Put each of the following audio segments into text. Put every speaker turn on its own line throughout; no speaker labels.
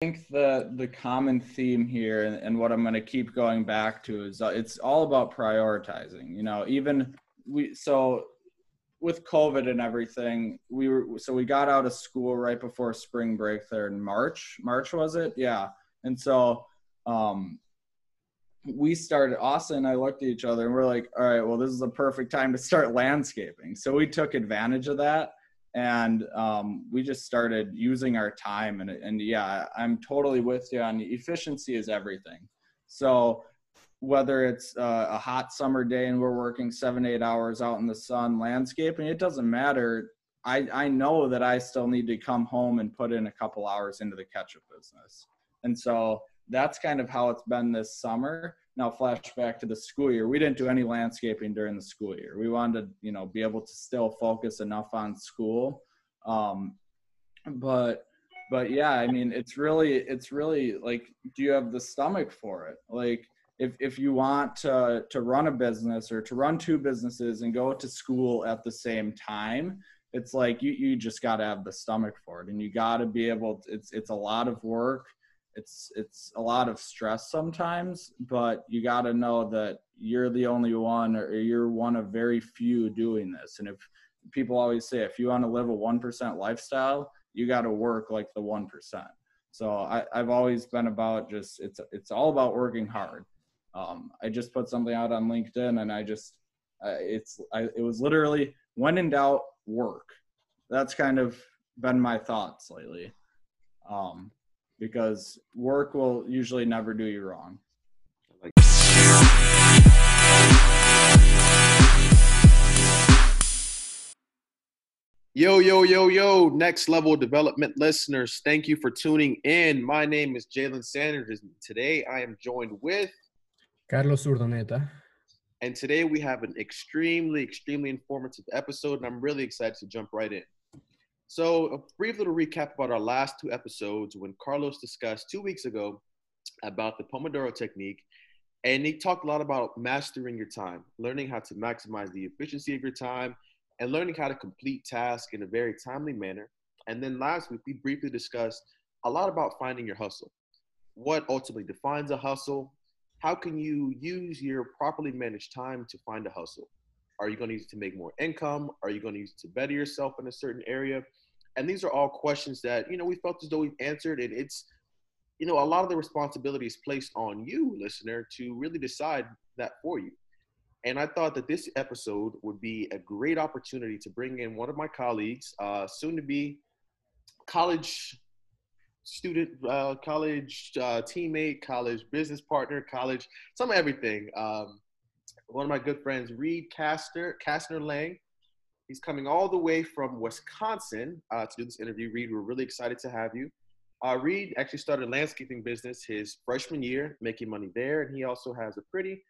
think the the common theme here and, and what I'm going to keep going back to is uh, it's all about prioritizing. You know, even we so with COVID and everything, we were so we got out of school right before spring break there in March. March was it? Yeah. And so um we started Austin and I looked at each other and we're like, all right, well, this is the perfect time to start landscaping. So we took advantage of that and um, we just started using our time and, and yeah i'm totally with you on efficiency is everything. So whether it's a hot summer day and we're working seven eight hours out in the sun landscaping it doesn't matter. I i know that i still need to come home and put in a couple hours into the ketchup business. And so that's kind of how it's been this summer now flashback to the school year. We didn't do any landscaping during the school year. We wanted to you know be able to still focus enough on school. Um, but but yeah i mean it's really it's really like do you have the stomach for it? Like if if you want to to run a business or to run two businesses and go to school at the same time it's like you you just got to have the stomach for it. And you got to be able to, it's it's a lot of work it's it's a lot of stress sometimes but you got to know that you're the only one or you're one of very few doing this. And if people always say if you want to live a 1% lifestyle you got to work like the 1% so I, i've always been about just it's it's all about working hard. Um, i just put something out on linkedin and i just uh, it's I, it was literally when in doubt work. That's kind of been my thoughts lately. Um, because work will usually never do you wrong.
Yo, yo, yo, yo, next level development listeners, thank you for tuning in. My name is Jalen Sanders. and Today I am joined with
Carlos Urdoneta.
And today we have an extremely, extremely informative episode, and I'm really excited to jump right in. So, a brief little recap about our last two episodes when Carlos discussed two weeks ago about the Pomodoro technique. And he talked a lot about mastering your time, learning how to maximize the efficiency of your time, and learning how to complete tasks in a very timely manner. And then last week, we briefly discussed a lot about finding your hustle. What ultimately defines a hustle? How can you use your properly managed time to find a hustle? Are you going to use it to make more income? Are you going to use it to better yourself in a certain area? And these are all questions that, you know, we felt as though we've answered. And it's, you know, a lot of the responsibility is placed on you, listener, to really decide that for you. And I thought that this episode would be a great opportunity to bring in one of my colleagues, uh, soon to be college student, uh, college uh, teammate, college business partner, college, some everything. Um, one of my good friends, Reed Caster, Kastner Lang. He's coming all the way from Wisconsin uh, to do this interview. Reed, we're really excited to have you. Uh, Reed actually started a landscaping business his freshman year, making money there, and he also has a pretty,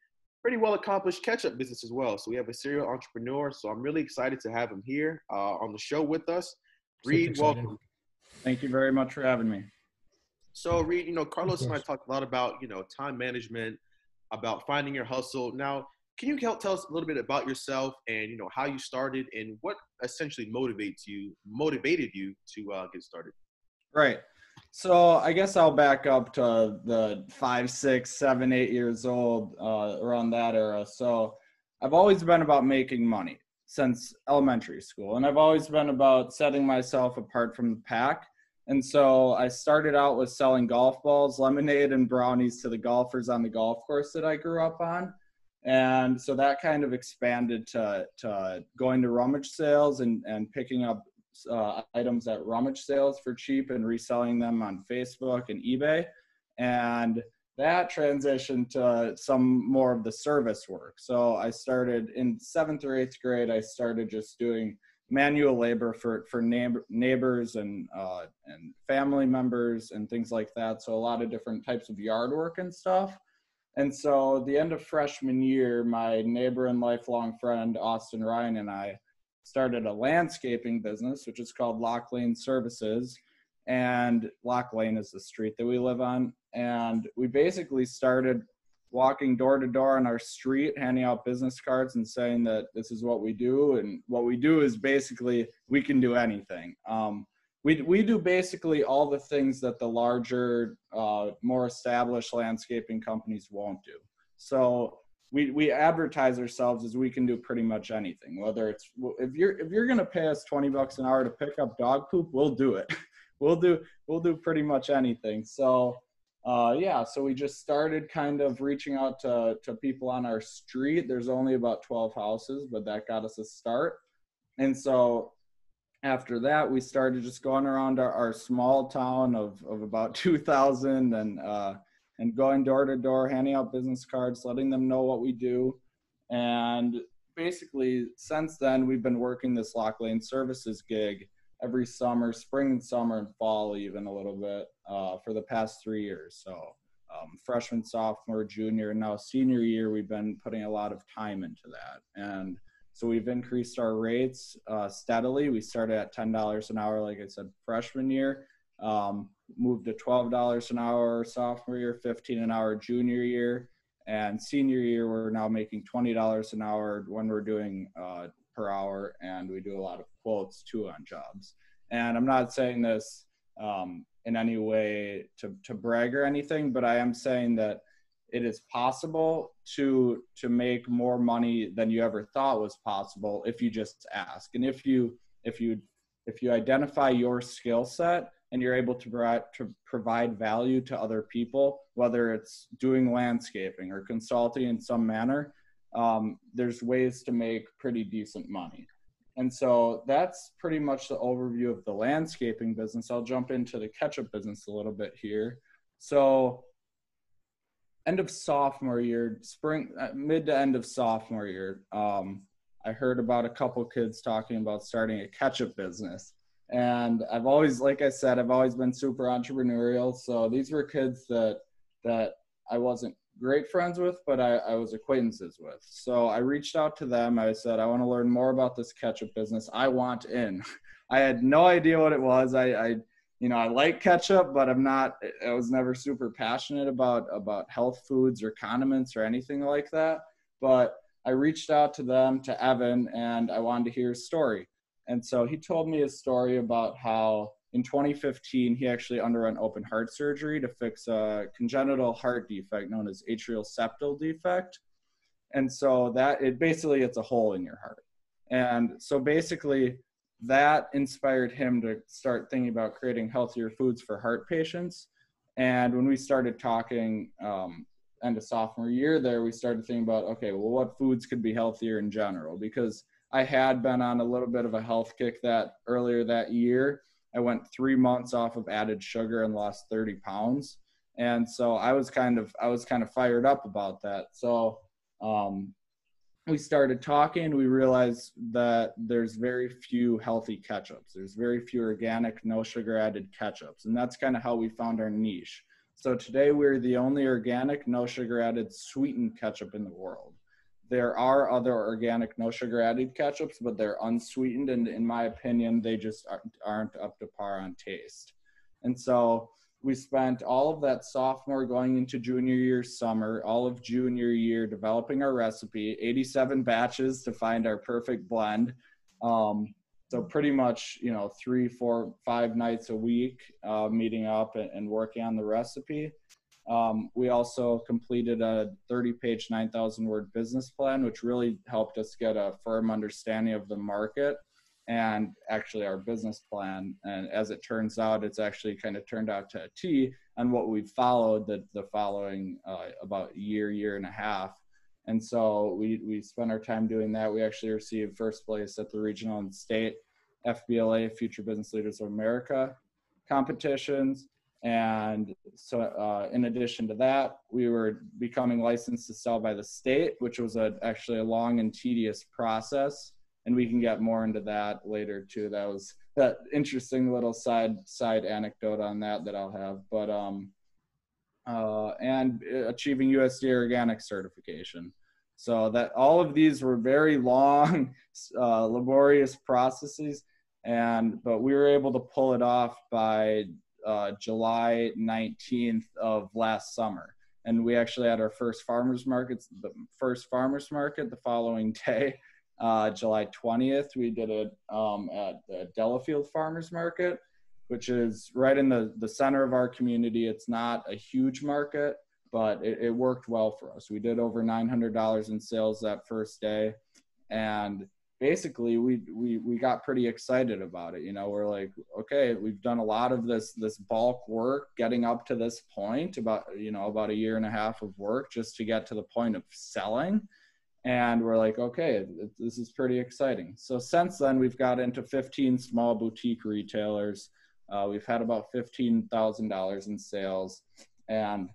pretty well accomplished ketchup business as well. So we have a serial entrepreneur. So I'm really excited to have him here uh, on the show with us. Reed, welcome.
Thank you very much for having me.
So Reed, you know, Carlos and I talked a lot about you know time management, about finding your hustle. Now, can you help tell us a little bit about yourself and you know how you started and what essentially motivates you motivated you to uh, get started?
Right. So I guess I'll back up to the five, six, seven, eight years old, uh, around that era. So I've always been about making money since elementary school, and I've always been about setting myself apart from the pack. And so I started out with selling golf balls, lemonade, and brownies to the golfers on the golf course that I grew up on and so that kind of expanded to, to going to rummage sales and, and picking up uh, items at rummage sales for cheap and reselling them on facebook and ebay. And that transitioned to some more of the service work. So i started in seventh or eighth grade i started just doing manual labor for for neighbor, neighbors and uh, and family members and things like that. So a lot of different types of yard work and stuff and so, the end of freshman year, my neighbor and lifelong friend, Austin Ryan, and I started a landscaping business, which is called Lock Lane Services. And Lock Lane is the street that we live on. And we basically started walking door to door on our street, handing out business cards and saying that this is what we do. And what we do is basically we can do anything. Um, we we do basically all the things that the larger, uh, more established landscaping companies won't do. So we we advertise ourselves as we can do pretty much anything. Whether it's if you're if you're gonna pay us twenty bucks an hour to pick up dog poop, we'll do it. we'll do we'll do pretty much anything. So uh, yeah, so we just started kind of reaching out to to people on our street. There's only about twelve houses, but that got us a start. And so after that, we started just going around our, our small town of of about two thousand and. Uh, and going door to door, handing out business cards, letting them know what we do. And basically, since then, we've been working this Lock Lane Services gig every summer, spring and summer and fall, even a little bit uh, for the past three years. So, um, freshman, sophomore, junior, and now senior year, we've been putting a lot of time into that. And so we've increased our rates uh, steadily. We started at $10 an hour, like I said, freshman year. Um, moved to $12 an hour sophomore year, 15 an hour junior year, and senior year we're now making $20 an hour when we're doing uh, per hour, and we do a lot of quotes too on jobs. And I'm not saying this um, in any way to, to brag or anything, but I am saying that it is possible to to make more money than you ever thought was possible if you just ask and if you if you if you identify your skill set and you're able to provide, to provide value to other people, whether it's doing landscaping or consulting in some manner, um, there's ways to make pretty decent money. And so that's pretty much the overview of the landscaping business. I'll jump into the ketchup business a little bit here. So, end of sophomore year, spring, uh, mid to end of sophomore year, um, I heard about a couple kids talking about starting a ketchup business and I've always, like I said, I've always been super entrepreneurial. So these were kids that that I wasn't great friends with, but I, I was acquaintances with. So I reached out to them. I said, I want to learn more about this ketchup business. I want in. I had no idea what it was. I, I you know, I like ketchup, but I'm not. I was never super passionate about about health foods or condiments or anything like that. But I reached out to them, to Evan, and I wanted to hear his story. And so he told me a story about how in 2015 he actually underwent open heart surgery to fix a congenital heart defect known as atrial septal defect. And so that it basically it's a hole in your heart. And so basically that inspired him to start thinking about creating healthier foods for heart patients. And when we started talking um, end of sophomore year there, we started thinking about, okay, well, what foods could be healthier in general? Because I had been on a little bit of a health kick that earlier that year. I went three months off of added sugar and lost 30 pounds. And so I was kind of I was kind of fired up about that. So um, we started talking. We realized that there's very few healthy ketchups. There's very few organic, no sugar added ketchups, and that's kind of how we found our niche. So today we're the only organic, no sugar added sweetened ketchup in the world. There are other organic, no sugar added ketchups, but they're unsweetened, and in my opinion, they just aren't up to par on taste. And so we spent all of that sophomore going into junior year summer, all of junior year developing our recipe, 87 batches to find our perfect blend. Um, so pretty much, you know, three, four, five nights a week, uh, meeting up and, and working on the recipe. Um, we also completed a 30 page, 9,000 word business plan, which really helped us get a firm understanding of the market and actually our business plan. And as it turns out, it's actually kind of turned out to a T on what we've followed the, the following uh, about year, year and a half. And so we, we spent our time doing that. We actually received first place at the regional and state FBLA, Future Business Leaders of America competitions. And so, uh, in addition to that, we were becoming licensed to sell by the state, which was a, actually a long and tedious process. And we can get more into that later too. That was that interesting little side side anecdote on that that I'll have. But um, uh, and achieving USDA organic certification. So that all of these were very long, uh, laborious processes, and but we were able to pull it off by uh, July 19th of last summer. And we actually had our first farmers market, the first farmers market the following day, uh, July 20th. We did it um, at the Delafield Farmers Market. which is right in the, the center of our community. It's not a huge market, but it, it worked well for us. We did over $900 in sales that first day. And basically we, we, we got pretty excited about it. You know, we're like, okay, we've done a lot of this, this bulk work getting up to this point about, you know, about a year and a half of work just to get to the point of selling and we're like okay this is pretty exciting. So since then we've got into 15 small boutique retailers. Uh, we've had about $15000 in sales and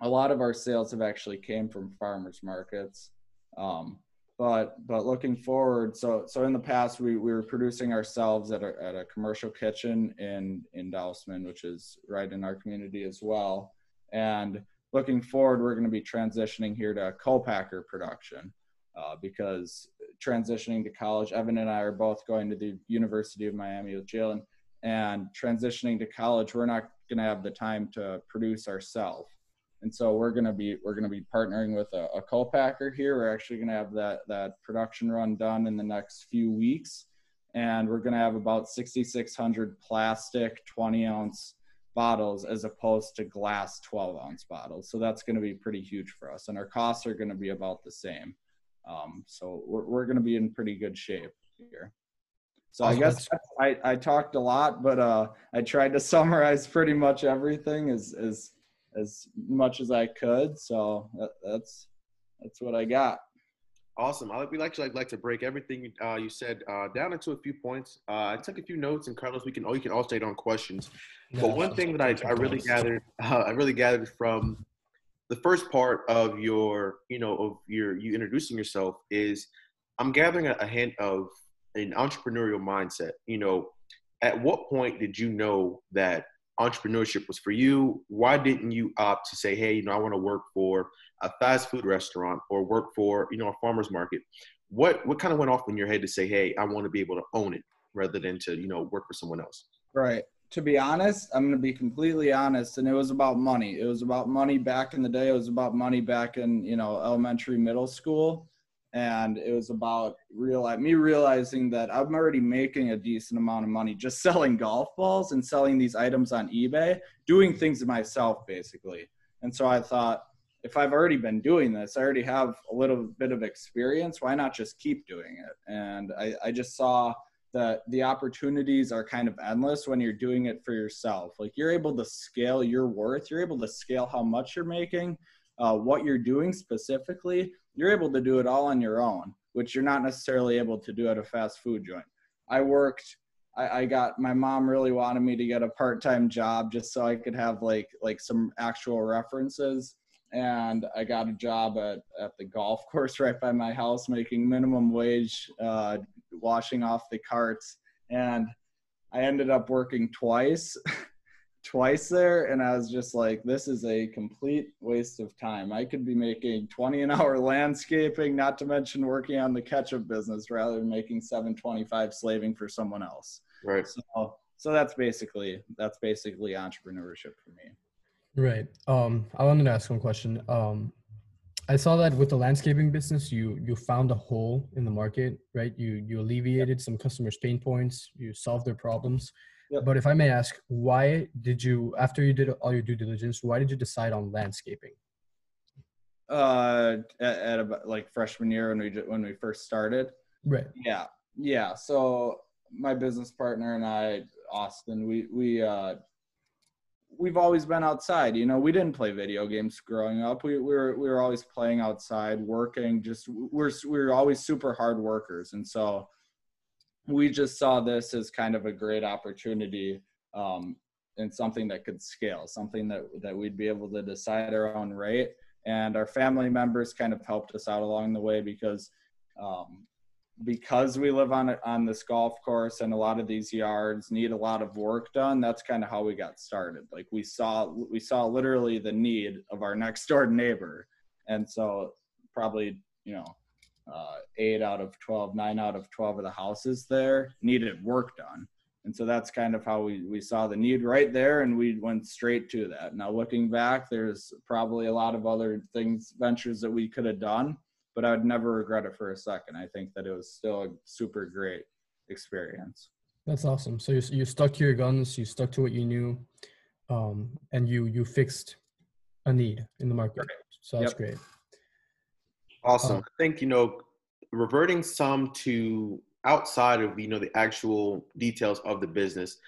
a lot of our sales have actually came from farmers markets. Um, but but looking forward so so in the past we, we were producing ourselves at a, at a commercial kitchen in in Dousman, which is right in our community as well. And looking forward, we're going to be transitioning here to a co-packer production uh, because transitioning to college, Evan and I are both going to the University of Miami with Jalen, and transitioning to college, we're not going to have the time to produce ourselves. And so we're going to be we're to be partnering with a, a co-packer here. We're actually going to have that that production run done in the next few weeks, and we're going to have about 6,600 plastic 20 ounce bottles as opposed to glass 12 ounce bottles. So that's going to be pretty huge for us. And our costs are going to be about the same. Um, so we're, we're going to be in pretty good shape here. So I guess I, I talked a lot, but uh, I tried to summarize pretty much everything as, as, as much as I could. So that, that's, that's what I got.
Awesome. I, we'd actually like, like to break everything uh, you said uh, down into a few points. Uh, I took a few notes, and Carlos, we can oh, you can all state on questions. No, but one thing that I, I really gathered, uh, I really gathered from the first part of your, you know, of your you introducing yourself is, I'm gathering a, a hint of an entrepreneurial mindset. You know, at what point did you know that entrepreneurship was for you? Why didn't you opt to say, hey, you know, I want to work for a fast food restaurant or work for you know a farmer's market what what kind of went off in your head to say hey i want to be able to own it rather than to you know work for someone else?
Right. To be honest i'm going to be completely honest and it was about money. It was about money back in the day. It was about money back in you know elementary middle school and it was about real me realizing that i'm already making a decent amount of money just selling golf balls and selling these items on ebay doing things myself basically. And so i thought if I've already been doing this, I already have a little bit of experience. Why not just keep doing it? And I, I just saw that the opportunities are kind of endless when you're doing it for yourself. Like you're able to scale your worth, you're able to scale how much you're making, uh, what you're doing specifically. You're able to do it all on your own, which you're not necessarily able to do at a fast food joint. I worked I, got my mom really wanted me to get a part-time job just so I could have like like some actual references and I got a job at, at the golf course right by my house, making minimum wage, uh, washing off the carts. And I ended up working twice, twice there. And I was just like, this is a complete waste of time. I could be making 20 an hour landscaping, not to mention working on the ketchup business rather than making 725 slaving for someone else.
Right.
So, so that's basically, that's basically entrepreneurship for me.
Right. Um, I wanted to ask one question. Um, I saw that with the landscaping business, you you found a hole in the market, right? You you alleviated some customers' pain points, you solved their problems. Yep. But if I may ask, why did you, after you did all your due diligence, why did you decide on landscaping?
Uh, at, at about like freshman year when we when we first started.
Right.
Yeah, yeah. So my business partner and I, Austin, we we uh, we've always been outside. You know, we didn't play video games growing up. We, we were we were always playing outside, working. Just we're we were always super hard workers, and so we just saw this as kind of a great opportunity um, and something that could scale, something that that we'd be able to decide our own rate. And our family members kind of helped us out along the way because um, because we live on on this golf course and a lot of these yards need a lot of work done that's kind of how we got started. Like we saw we saw literally the need of our next door neighbor. And so probably you know uh, eight out of 12 nine out of 12 of the houses there needed work done. And so that's kind of how we, we saw the need right there and we went straight to that. Now looking back there's probably a lot of other things ventures that we could have done but I would never regret it for a second. I think that it was still a super great experience.
That's awesome. So you you stuck to your guns. You stuck to what you knew, um, and you you fixed a need in the market. So that's
Yep.
great.
Awesome.
Uh,
I think you know, reverting some to outside of you know the actual details of the business.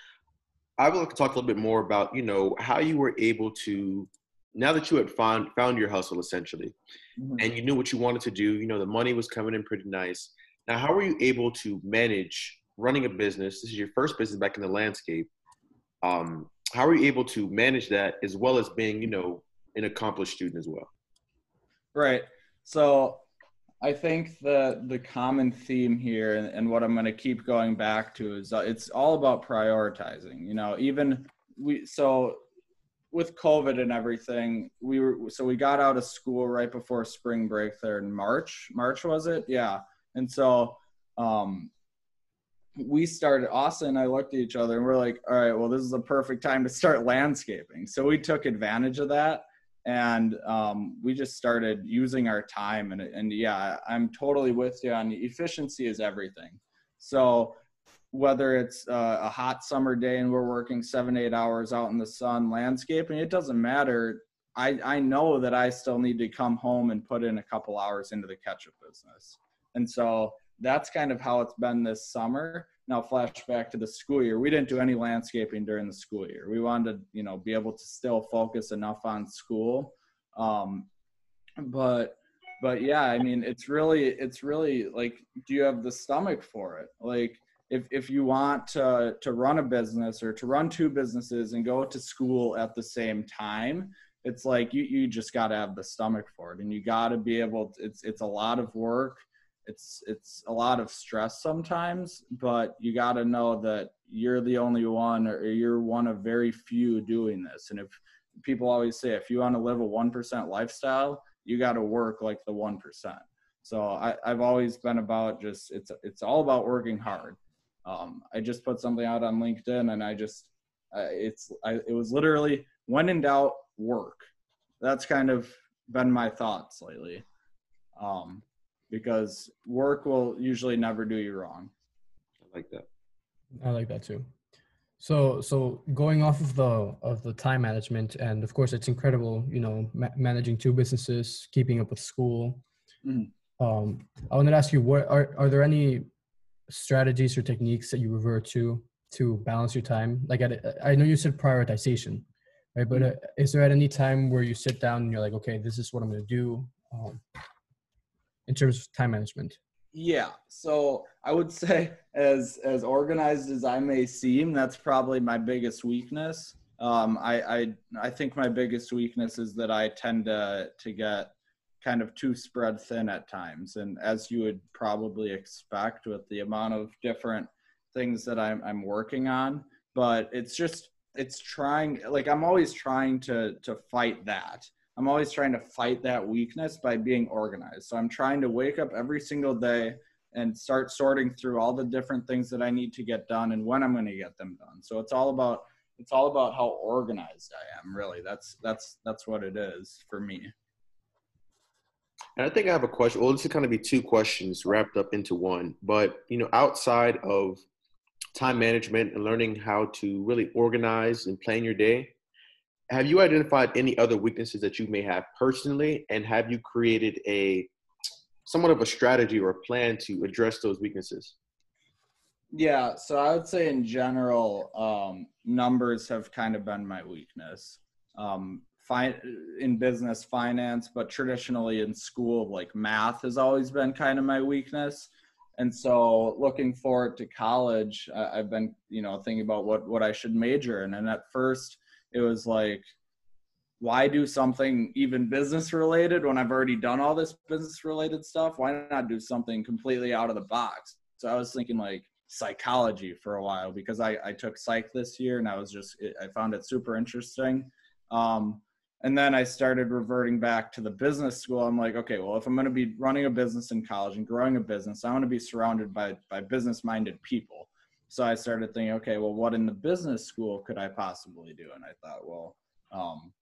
I would like to talk a little bit more about you know how you were able to now that you had found found your hustle essentially,
Mhm.
and you knew what you wanted to do. You know the money was coming in pretty nice. Now, how were you able to manage running a business? This is your first business back in the landscape. Um, how were you able to manage that as well as being you know an accomplished student as well?
Right. So I think the the common theme here and, and what I'm going to keep going back to is uh, it's all about prioritizing. You know, even we so with COVID and everything, we were so we got out of school right before spring break there in March. March was it? Yeah. And so um we started Austin and I looked at each other and we're like, all right, well, this is the perfect time to start landscaping. So we took advantage of that and um, we just started using our time and, and yeah i'm totally with you on efficiency is everything so whether it's uh, a hot summer day and we're working seven eight hours out in the sun landscaping it doesn't matter. I i know that i still need to come home and put in a couple hours into the ketchup business. And so that's kind of how it's been this summer. Now flashback to the school year. We didn't do any landscaping during the school year. We wanted to you know be able to still focus enough on school. Um but but yeah i mean it's really it's really like do you have the stomach for it? Like if if you want to to run a business or to run two businesses and go to school at the same time it's like you you just got to have the stomach for it and you got to be able to, it's it's a lot of work it's it's a lot of stress sometimes but you got to know that you're the only one or you're one of very few doing this and if people always say if you want to live a 1% lifestyle you got to work like the 1% so I, i've always been about just it's it's all about working hard um, i just put something out on linkedin and i just uh, it's I, it was literally when in doubt work that's kind of been my thoughts lately um, because work will usually never do you wrong.
I like that.
I like that too. So, so going off of the of the time management, and of course, it's incredible. You know, ma- managing two businesses, keeping up with school.
Mhm.
Um, I wanted to ask you, what are are there any strategies or techniques that you revert to to balance your time? Like, at, I know you said prioritization, right? But uh, is there at any time where you sit down and you're like, okay, this is what I'm going to do, um, in terms of time management?
Yeah. So I would say as as organized as I may seem, that's probably my biggest weakness. Um, I, I I think my biggest weakness is that I tend to to get kind of too spread thin at times, and as you would probably expect with the amount of different things that I'm I'm working on. But it's just it's trying like I'm always trying to to fight that. I'm always trying to fight that weakness by being organized. So I'm trying to wake up every single day and start sorting through all the different things that I need to get done and when I'm going to get them done. So it's all about it's all about how organized I am, really. That's that's that's what it is for me.
And I think I have a question. Well, this is kind of be two questions wrapped up into one. But you know, outside of time management and learning how to really organize and plan your day, have you identified any other weaknesses that you may have personally, and have you created a somewhat of a strategy or a plan to address those weaknesses?
Yeah, so I would say in general, um, numbers have kind of been my weakness. Um, fi- in business finance, but traditionally in school, like math has always been kind of my weakness. And so, looking forward to college, I- I've been, you know, thinking about what what I should major in. And at first, it was like, why do something even business related when I've already done all this business related stuff? Why not do something completely out of the box? So I was thinking like psychology for a while because I, I took psych this year and I was just, I found it super interesting. Um, and then I started reverting back to the business school. I'm like, okay, well, if I'm going to be running a business in college and growing a business, I want to be surrounded by, by business minded people. So I started thinking, okay, well, what in the business school could I possibly do? And I thought, well, um,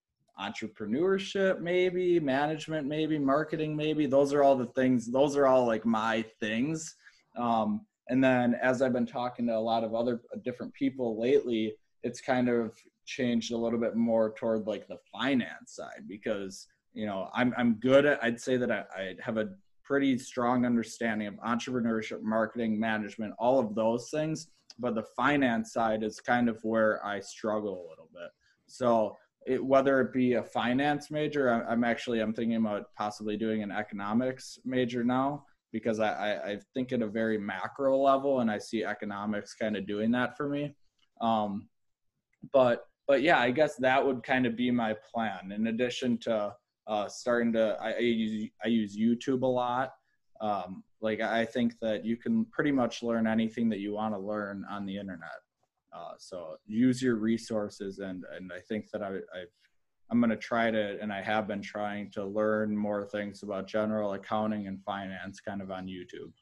entrepreneurship maybe management maybe marketing maybe those are all the things those are all like my things um, And then as I've been talking to a lot of other different people lately, it's kind of changed a little bit more toward like the finance side because you know I'm I'm good at I'd say that I, I have a pretty strong understanding of entrepreneurship, marketing, management, all of those things. But the finance side is kind of where I struggle a little bit. So it, whether it be a finance major, I, I'm actually I'm thinking about possibly doing an economics major now because I, I, I think at a very macro level, and I see economics kind of doing that for me. Um, but but yeah, I guess that would kind of be my plan. In addition to uh, starting to, I, I, use I use YouTube a lot. Um, like I think that you can pretty much learn anything that you want to learn on the internet. Uh, so use your resources, and and I think that I, I've I'm going to try to, and I have been trying to learn more things about general accounting and finance kind of on YouTube.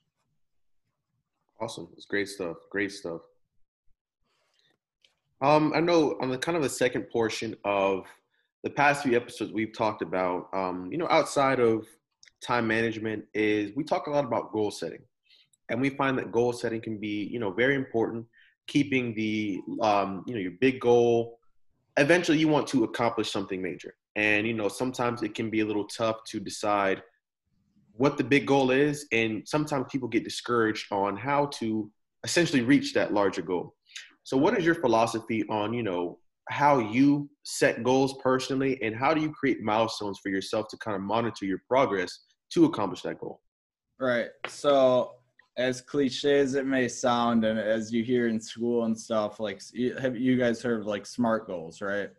Awesome. It's great stuff. Great stuff. Um, I know on the kind of the second portion of the past few episodes we've talked about, um, you know, outside of time management is we talk a lot about goal setting. And we find that goal setting can be, you know, very important. Keeping the, um, you know, your big goal. Eventually, you want to accomplish something major, and you know, sometimes it can be a little tough to decide what the big goal is, and sometimes people get discouraged on how to essentially reach that larger goal. So, what is your philosophy on, you know, how you set goals personally, and how do you create milestones for yourself to kind of monitor your progress to accomplish that goal?
Right. So, as cliche as it may sound, and as you hear in school and stuff, like have you guys heard of like SMART goals, right?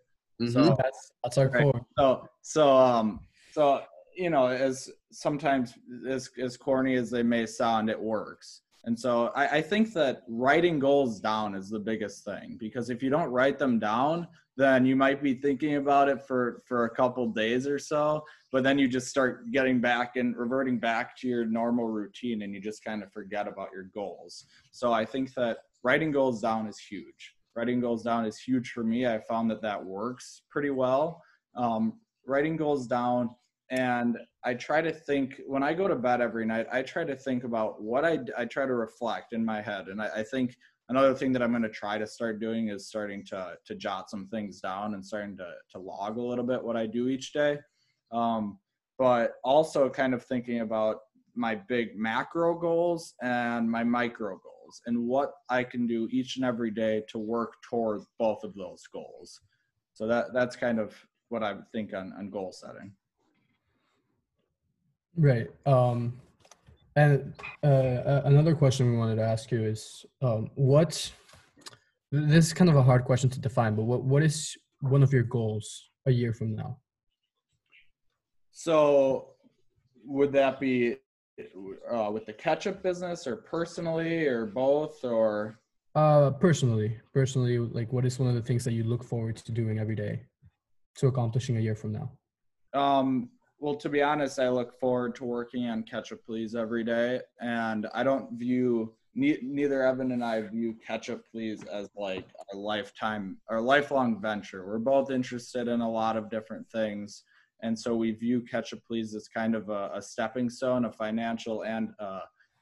Mm-hmm. So that's that's our right? core.
So so um so you know as sometimes as as corny as they may sound, it works. And so I, I think that writing goals down is the biggest thing because if you don't write them down, then you might be thinking about it for for a couple days or so but then you just start getting back and reverting back to your normal routine and you just kind of forget about your goals. So i think that writing goals down is huge. Writing goals down is huge for me. I found that that works pretty well. Um, writing goals down and i try to think when i go to bed every night i try to think about what i, I try to reflect in my head and I, I think another thing that I'm going to try to start doing is starting to to jot some things down and starting to to log a little bit what I do each day. Um, but also kind of thinking about my big macro goals and my micro goals and what I can do each and every day to work towards both of those goals. So that that's kind of what I think on, on goal setting.
Right. Um, and uh, another question we wanted to ask you is um, what this is kind of a hard question to define, but what, what is one of your goals a year from now?
So, would that be uh, with the ketchup business or personally or both or?
Uh, personally, personally, like what is one of the things that you look forward to doing every day to accomplishing a year from now?
Um, well, to be honest, I look forward to working on Ketchup Please every day, and I don't view ne- neither Evan and I view Ketchup Please as like a lifetime or lifelong venture. We're both interested in a lot of different things, and so we view Ketchup Please as kind of a, a stepping stone, a financial and uh,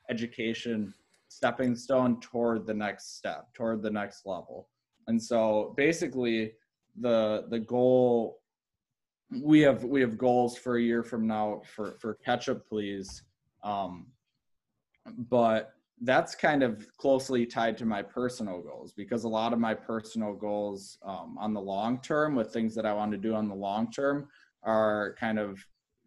education stepping stone toward the next step, toward the next level. And so, basically, the the goal we have we have goals for a year from now for for ketchup please. Um but that's kind of closely tied to my personal goals because a lot of my personal goals um, on the long term with things that i want to do on the long term are kind of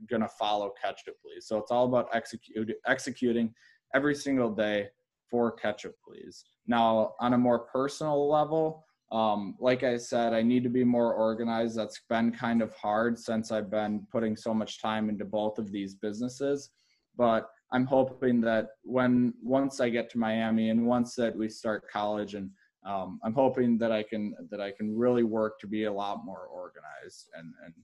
going to follow ketchup please. So it's all about execute, executing every single day for ketchup please. Now on a more personal level um, like I said, I need to be more organized. That's been kind of hard since I've been putting so much time into both of these businesses. But I'm hoping that when once I get to Miami and once that we start college, and um, I'm hoping that I can that I can really work to be a lot more organized and and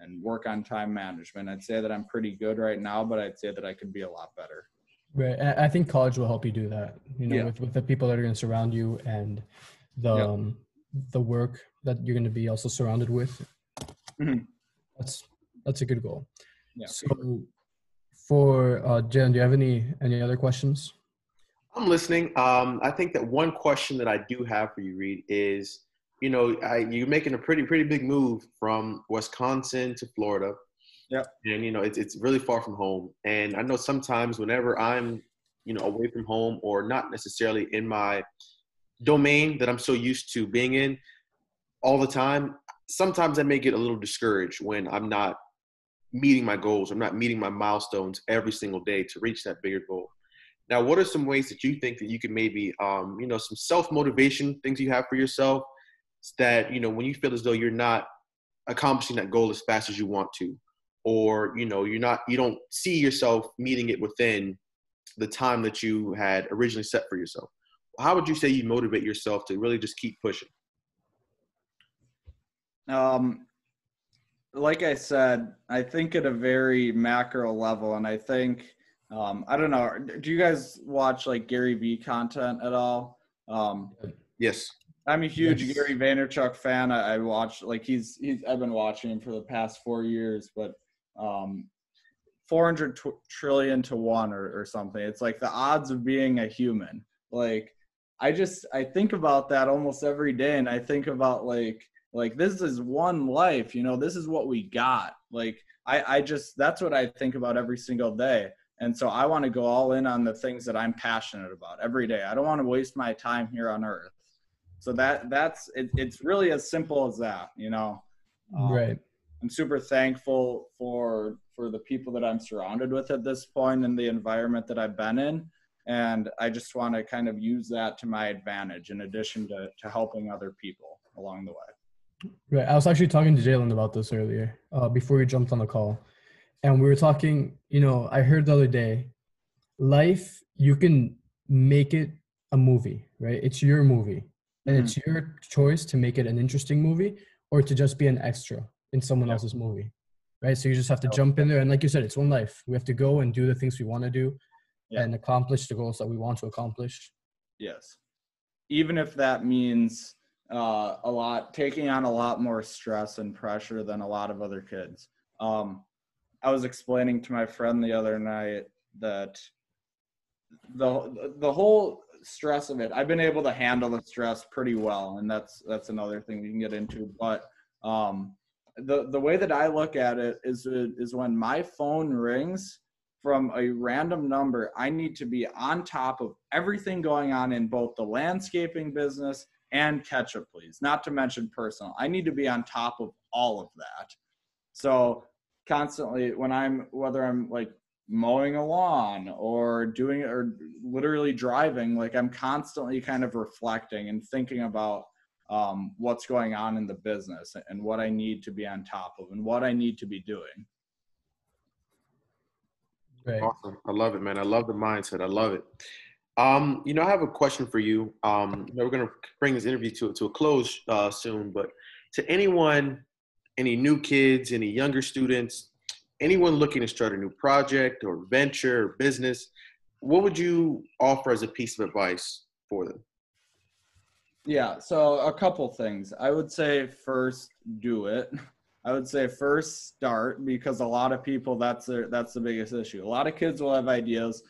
and work on time management. I'd say that I'm pretty good right now, but I'd say that I could be a lot better.
Right. I think college will help you do that. You know, yeah. with, with the people that are going to surround you and the yep. um, the work that you're going to be also surrounded with. Mm-hmm. That's that's a good goal. Yeah. So, for uh, Jen, do you have any any other questions?
I'm listening. Um, I think that one question that I do have for you, Reed, is you know I, you're making a pretty pretty big move from Wisconsin to Florida.
Yeah.
And you know it's it's really far from home, and I know sometimes whenever I'm you know away from home or not necessarily in my domain that I'm so used to being in all the time, sometimes I may get a little discouraged when I'm not meeting my goals. I'm not meeting my milestones every single day to reach that bigger goal. Now, what are some ways that you think that you can maybe, um, you know, some self motivation things you have for yourself that you know when you feel as though you're not accomplishing that goal as fast as you want to, or you know you're not you don't see yourself meeting it within the time that you had originally set for yourself. How would you say you motivate yourself to really just keep pushing?
Um, like I said, I think at a very macro level, and I think um, I don't know. Do you guys watch like Gary Vee content at all? Um,
yes.
I'm a huge
Yes.
Gary Vaynerchuk fan. I, I watch like he's he's I've been watching him for the past four years, but um, 400 tw- trillion to one or, or something. It's like the odds of being a human. Like I just I think about that almost every day, and I think about like like this is one life. You know, this is what we got. Like I I just that's what I think about every single day. And so I want to go all in on the things that I'm passionate about every day. I don't want to waste my time here on earth. So that that's it, it's really as simple as that, you know. Um,
right.
I'm super thankful for for the people that I'm surrounded with at this point and the environment that I've been in. And I just want to kind of use that to my advantage in addition to, to helping other people along the way.
Right. I was actually talking to Jalen about this earlier, uh, before we jumped on the call. And we were talking, you know, I heard the other day, life, you can make it a movie, right? It's your movie. And it's your choice to make it an interesting movie or to just be an extra in someone
Yeah.
else's movie. Right. So you just have to jump in there. And like you said, it's one life. We have to go and do the things we want to do
Yeah.
and accomplish the goals that we want to accomplish.
Yes. Even if that means uh, a lot, taking on a lot more stress and pressure than a lot of other kids. Um, I was explaining to my friend the other night that the the whole stress of it, I've been able to handle the stress pretty well, and that's that's another thing we can get into. But um, the the way that I look at it is is when my phone rings from a random number, I need to be on top of everything going on in both the landscaping business and ketchup, please. Not to mention personal. I need to be on top of all of that. So constantly when I'm whether I'm like mowing a lawn or doing or literally driving, like I'm constantly kind of reflecting and thinking about um, what's going on in the business and what I need to be on top of and what I need to be doing.
Right.
Awesome. I love it, man. I love the mindset. I love it. Um, you know, I have a question for you. Um, you know, we're gonna bring this interview to to a close uh, soon, but to anyone, any new kids, any younger students, anyone looking to start a new project or venture or business, what would you offer as a piece of advice for them?
Yeah, so a couple things. I would say first do it. I would say first start because a lot of people that's their that's the biggest issue. A lot of kids will have ideas.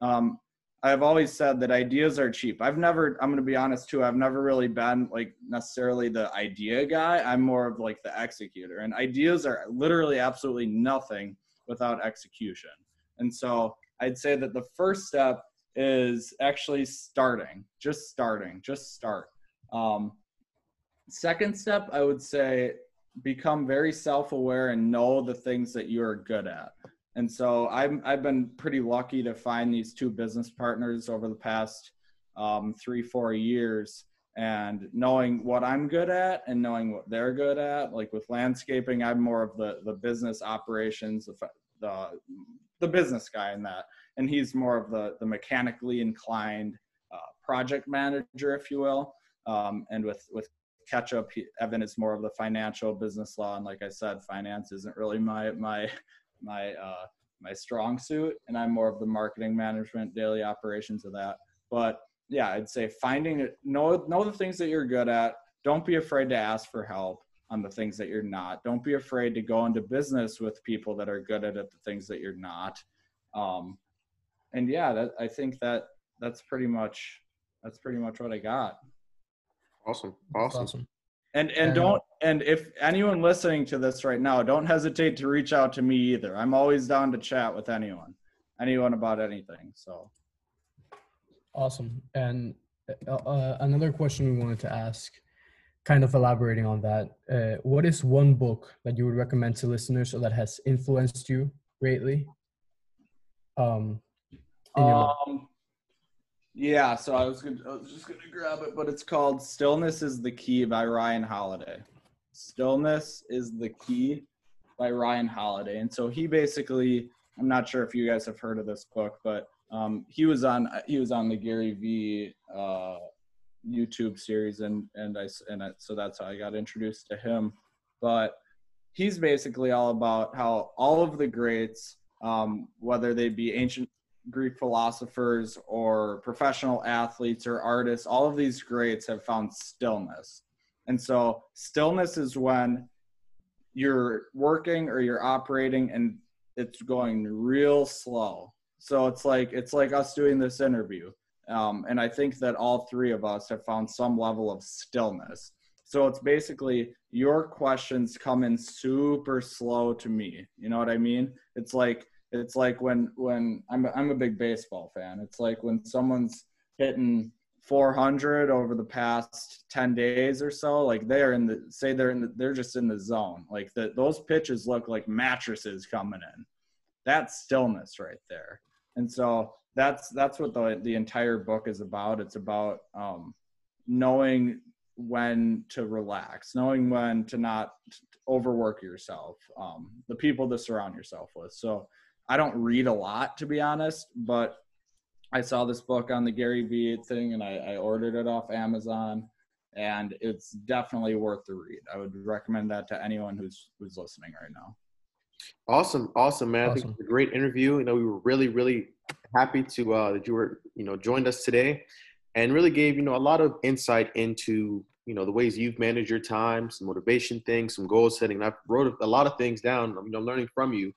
Um, I've always said that ideas are cheap. I've never I'm going to be honest too. I've never really been like necessarily the idea guy. I'm more of like the executor. And ideas are literally absolutely nothing without execution. And so I'd say that the first step is actually starting, just starting, just start. Um, second step, I would say become very self-aware and know the things that you are good at. And so I'm, I've been pretty lucky to find these two business partners over the past um, three, four years and knowing what I'm good at and knowing what they're good at. Like with landscaping, I'm more of the, the business operations, the, the, the business guy in that and he's more of the the mechanically inclined uh, project manager, if you will. Um, and with with Ketchup, up Evan is more of the financial business law, and like I said, finance isn't really my my my uh, my strong suit, and I'm more of the marketing management, daily operations of that. But yeah, I'd say finding it, know know the things that you're good at. Don't be afraid to ask for help on the things that you're not. Don't be afraid to go into business with people that are good at it, the things that you're not. Um, and yeah, that, I think that that's pretty much that's pretty much what I got.
Awesome. Awesome.
awesome.
And and
And-
don't and if anyone listening to this right now, don't hesitate to reach out to me either. I'm always down to chat with anyone, anyone about anything. So
Awesome. And uh, uh, another question we wanted to ask, kind of elaborating on that, uh, what is one book that you would recommend to listeners or that has influenced you greatly? Um, in your life?
um, yeah. So I was gonna, I was just gonna grab it, but it's called "Stillness Is the Key" by Ryan Holiday. "Stillness is the Key" by Ryan Holiday, and so he basically, I'm not sure if you guys have heard of this book, but um, he was on he was on the Gary V uh, YouTube series, and and I and I, so that's how I got introduced to him. But he's basically all about how all of the greats, um, whether they be ancient Greek philosophers or professional athletes or artists, all of these greats have found stillness. And so stillness is when you're working or you're operating and it's going real slow. So it's like it's like us doing this interview. Um, and I think that all three of us have found some level of stillness. So it's basically your questions come in super slow to me. You know what I mean? It's like it's like when when I'm I'm a big baseball fan. It's like when someone's hitting 400 over the past 10 days or so like they're in the say they're in the, they're just in the zone. Like the, those pitches look like mattresses coming in. That's stillness right there. And so that's that's what the the entire book is about. It's about um knowing when to relax knowing when to not overwork yourself um the people to surround yourself with. So i don't read a lot to be honest but I saw this book on the Gary Vee thing and I, I ordered it off Amazon and it's definitely worth the read. I would recommend that to anyone who's who's listening right now.
Awesome, awesome, man. I think
Awesome.
it was a great interview. You know, we were really, really happy to uh, that you were, you know, joined us today, and really gave you know a lot of insight into you know the ways you've managed your time, some motivation things, some goal setting. And I wrote a lot of things down. I'm you know, learning from you,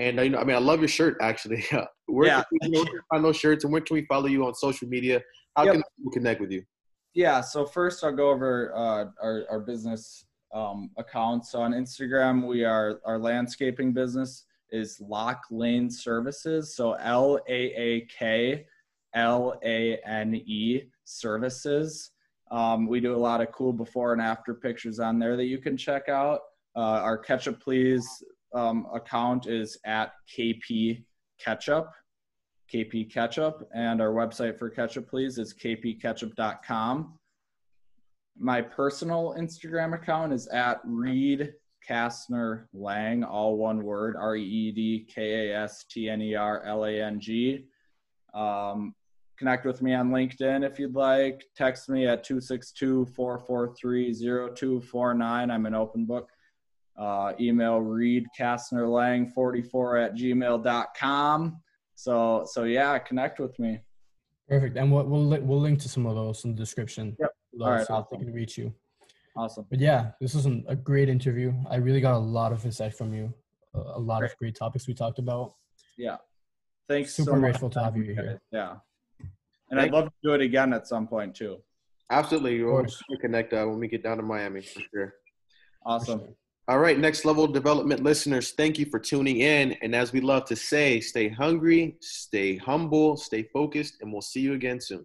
and uh, you know, I mean, I love your shirt actually. where
Yeah,
can we, where can we find those shirts, and where can we follow you on social media? How
Yep.
can we connect with you?
Yeah, so first I'll go over uh, our, our business um, accounts. So on Instagram, we are our landscaping business is Lock Lane Services. So L A A K L A N E Services. Um, we do a lot of cool before and after pictures on there that you can check out. Uh, our Ketchup Please um, account is at KP Ketchup. KP Ketchup, and our website for Ketchup Please is kpketchup.com. My personal Instagram account is at Reed Kastner Lang, all one word, R E E D K A S T N E R L A N G. Um, connect with me on LinkedIn if you'd like. Text me at 262 443 0249. I'm an open book. Uh, email Reed Kastner Lang 44 at gmail.com. So so yeah, connect with me.
Perfect. And we'll, we'll, li- we'll link to some of those in the description.
Yep.
below
All right,
So that
awesome.
they can reach you.
Awesome.
But yeah, this was an, a great interview. I really got a lot of insight from you. A, a lot
Great.
of great topics we talked about.
Yeah. Thanks
Super
so much.
grateful to have you
guys.
here.
Yeah. And I'd love to do it again at some point too.
Absolutely, we'll
course.
connect uh, when we get down to Miami for sure.
for
Awesome.
sure.
All right, next level development listeners, thank you for tuning in. And as we love to say, stay hungry, stay humble, stay focused, and we'll see you again soon.